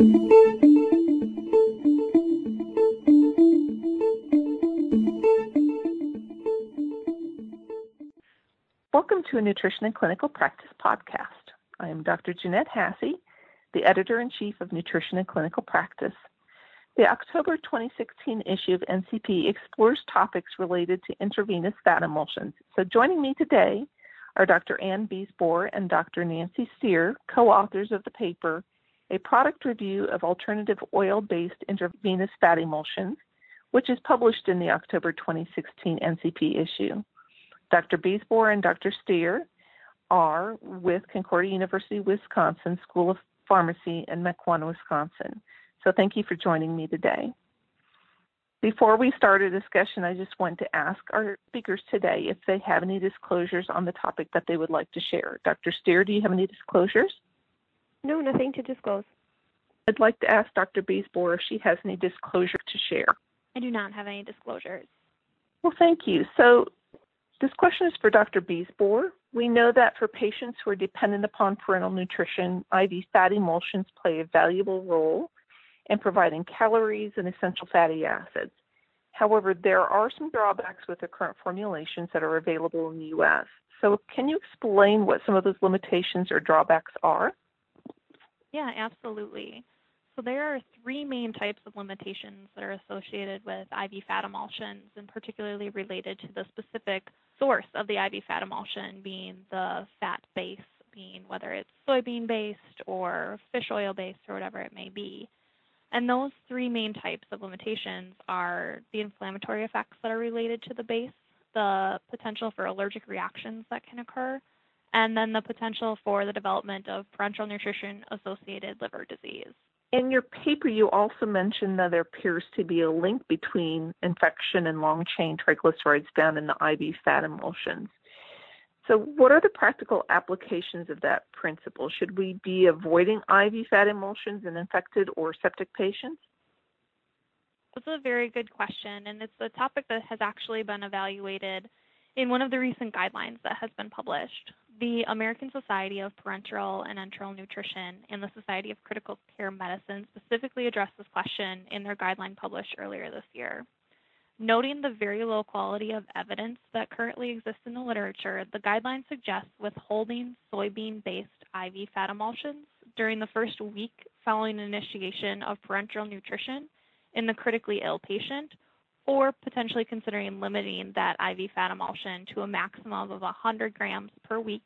Welcome to a Nutrition in Clinical Practice podcast. I am Dr. Jeanette Hasse, the editor in chief of Nutrition in Clinical Practice. The October 2016 issue of NCP explores topics related to intravenous fat emulsions. So, joining me today are Dr. Ann Biesboer and Dr. Nancy Steer, co authors of the paper, A Product Review of Alternative Oil Based Intravenous Fat Emulsions, which is published in the October 2016 NCP issue. Dr. Biesboer and Dr. Steer are with Concordia University, Wisconsin School of Pharmacy in Mequon, Wisconsin. So thank you for joining me today. Before we start a discussion, I just want to ask our speakers today if they have any disclosures on the topic that they would like to share. Dr. Steer, do you have any disclosures? No, nothing to disclose. I'd like to ask Dr. Biesboer if she has any disclosure to share. I do not have any disclosures. Well, thank you. So this question is for Dr. Biesboer. We know that for patients who are dependent upon parenteral nutrition, IV fat emulsions play a valuable role in providing calories and essential fatty acids. However, there are some drawbacks with the current formulations that are available in the U.S. So, can you explain what some of those limitations or drawbacks are? Yeah, absolutely. So there are three main types of limitations that are associated with IV fat emulsions, and particularly related to the specific source of the IV fat emulsion being the fat base, being whether it's soybean based or fish oil based or whatever it may be. And those three main types of limitations are the inflammatory effects that are related to the base, the potential for allergic reactions that can occur, and then the potential for the development of parenteral nutrition associated liver disease. In your paper, you also mentioned that there appears to be a link between infection and long chain triglycerides found in the IV fat emulsions. So, what are the practical applications of that principle? Should we be avoiding IV fat emulsions in infected or septic patients? That's a very good question, and it's a topic that has actually been evaluated in one of the recent guidelines that has been published. The American Society of Parenteral and Enteral Nutrition and the Society of Critical Care Medicine specifically addressed this question in their guideline published earlier this year. Noting the very low quality of evidence that currently exists in the literature, the guideline suggests withholding soybean based IV fat emulsions during the first week following initiation of parenteral nutrition in the critically ill patient, or potentially considering limiting that IV fat emulsion to a maximum of 100 grams per week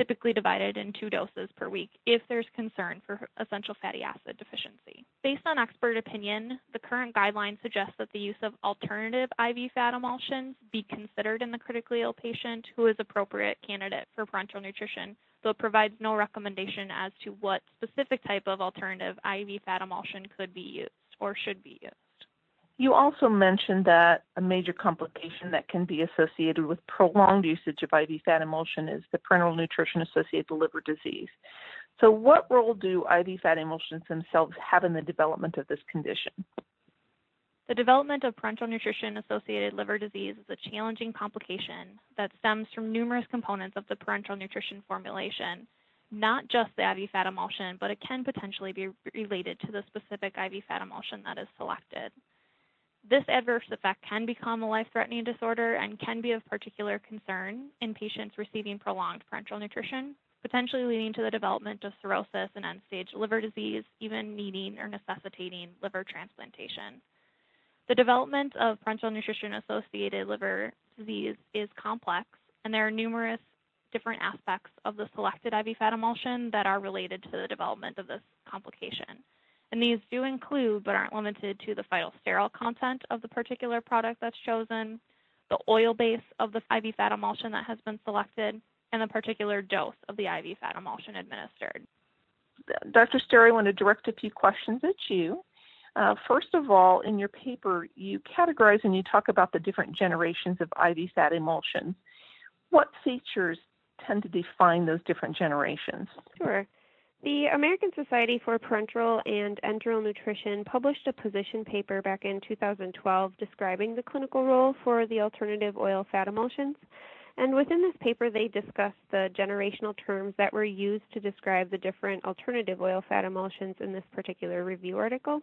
typically divided in two doses per week if there's concern for essential fatty acid deficiency. Based on expert opinion, the current guidelines suggest that the use of alternative IV fat emulsions be considered in the critically ill patient who is appropriate candidate for parenteral nutrition, though it provides no recommendation as to what specific type of alternative IV fat emulsion could be used or should be used. You also mentioned that a major complication that can be associated with prolonged usage of IV fat emulsion is the parenteral nutrition associated liver disease. So, what role do IV fat emulsions themselves have in the development of this condition? The development of parenteral nutrition associated liver disease is a challenging complication that stems from numerous components of the parenteral nutrition formulation, not just the IV fat emulsion, but it can potentially be related to the specific IV fat emulsion that is selected. This adverse effect can become a life threatening disorder and can be of particular concern in patients receiving prolonged parenteral nutrition, potentially leading to the development of cirrhosis and end stage liver disease, even needing or necessitating liver transplantation. The development of parenteral nutrition associated liver disease is complex, and there are numerous different aspects of the selected IV fat emulsion that are related to the development of this complication. And these do include, but aren't limited to, the phytosterol content of the particular product that's chosen, the oil base of the IV fat emulsion that has been selected, and the particular dose of the IV fat emulsion administered. Dr. Steer, I want to direct a few questions at you. Uh, first of all, in your paper, you categorize and you talk about the different generations of IV fat emulsions. What features tend to define those different generations? Sure. The American Society for Parenteral and Enteral Nutrition published a position paper back in 2012 describing the clinical role for the alternative oil fat emulsions. And within this paper, they discuss the generational terms that were used to describe the different alternative oil fat emulsions in this particular review article.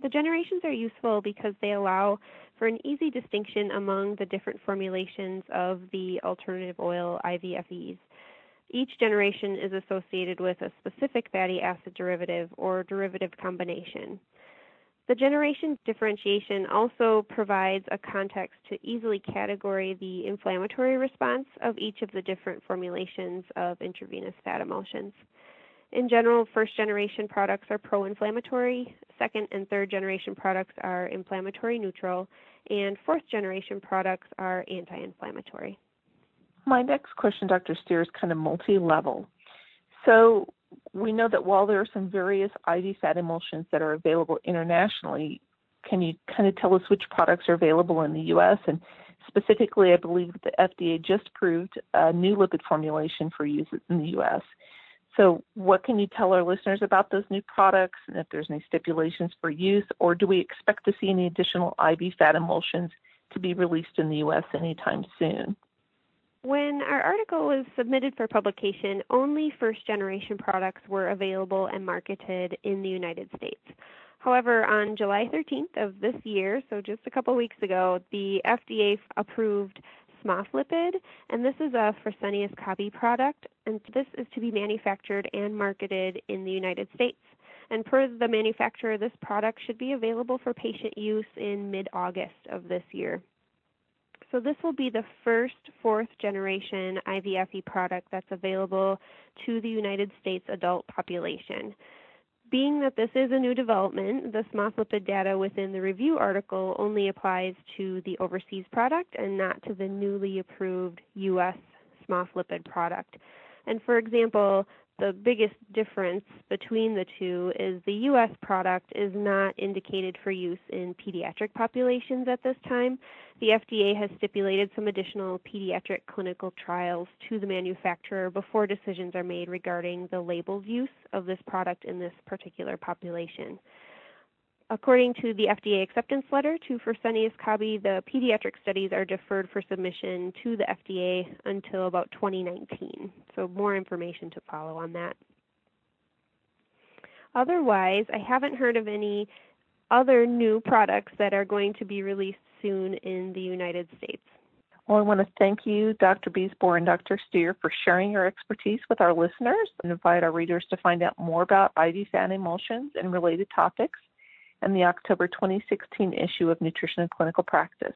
The generations are useful because they allow for an easy distinction among the different formulations of the alternative oil IVFEs. Each generation is associated with a specific fatty acid derivative or derivative combination. The generation differentiation also provides a context to easily categorize the inflammatory response of each of the different formulations of intravenous fat emulsions. In general, first generation products are pro inflammatory, second and third generation products are inflammatory neutral, and fourth generation products are anti inflammatory. My next question, Dr. Steer, is kind of multi level. So, we know that while there are some various IV fat emulsions that are available internationally, can you kind of tell us which products are available in the U.S.? And specifically, I believe that the FDA just approved a new lipid formulation for use in the U.S. So, what can you tell our listeners about those new products and if there's any stipulations for use, or do we expect to see any additional IV fat emulsions to be released in the U.S. anytime soon? When our article was submitted for publication, only first generation products were available and marketed in the United States. However, on July 13th of this year, so just a couple weeks ago, the FDA approved SMOFlipid, and this is a Fresenius Kabi product, and this is to be manufactured and marketed in the United States. And per the manufacturer, this product should be available for patient use in mid August of this year. So this will be the first fourth generation IVFE product that's available to the United States adult population. Being that this is a new development, the SMOFlipid data within the review article only applies to the overseas product and not to the newly approved U.S. SMOFlipid product. And for example, the biggest difference between the two is the U.S. product is not indicated for use in pediatric populations at this time. The FDA has stipulated some additional pediatric clinical trials to the manufacturer before decisions are made regarding the labeled use of this product in this particular population. According to the FDA acceptance letter to Fresenius Kabi, the pediatric studies are deferred for submission to the FDA until about 2019. So more information to follow on that. Otherwise, I haven't heard of any other new products that are going to be released soon in the United States. Well, I want to thank you, Dr. Biesboer and Dr. Steer, for sharing your expertise with our listeners and invite our readers to find out more about IV fat emulsions and related topics and the October 2016 issue of Nutrition in Clinical Practice.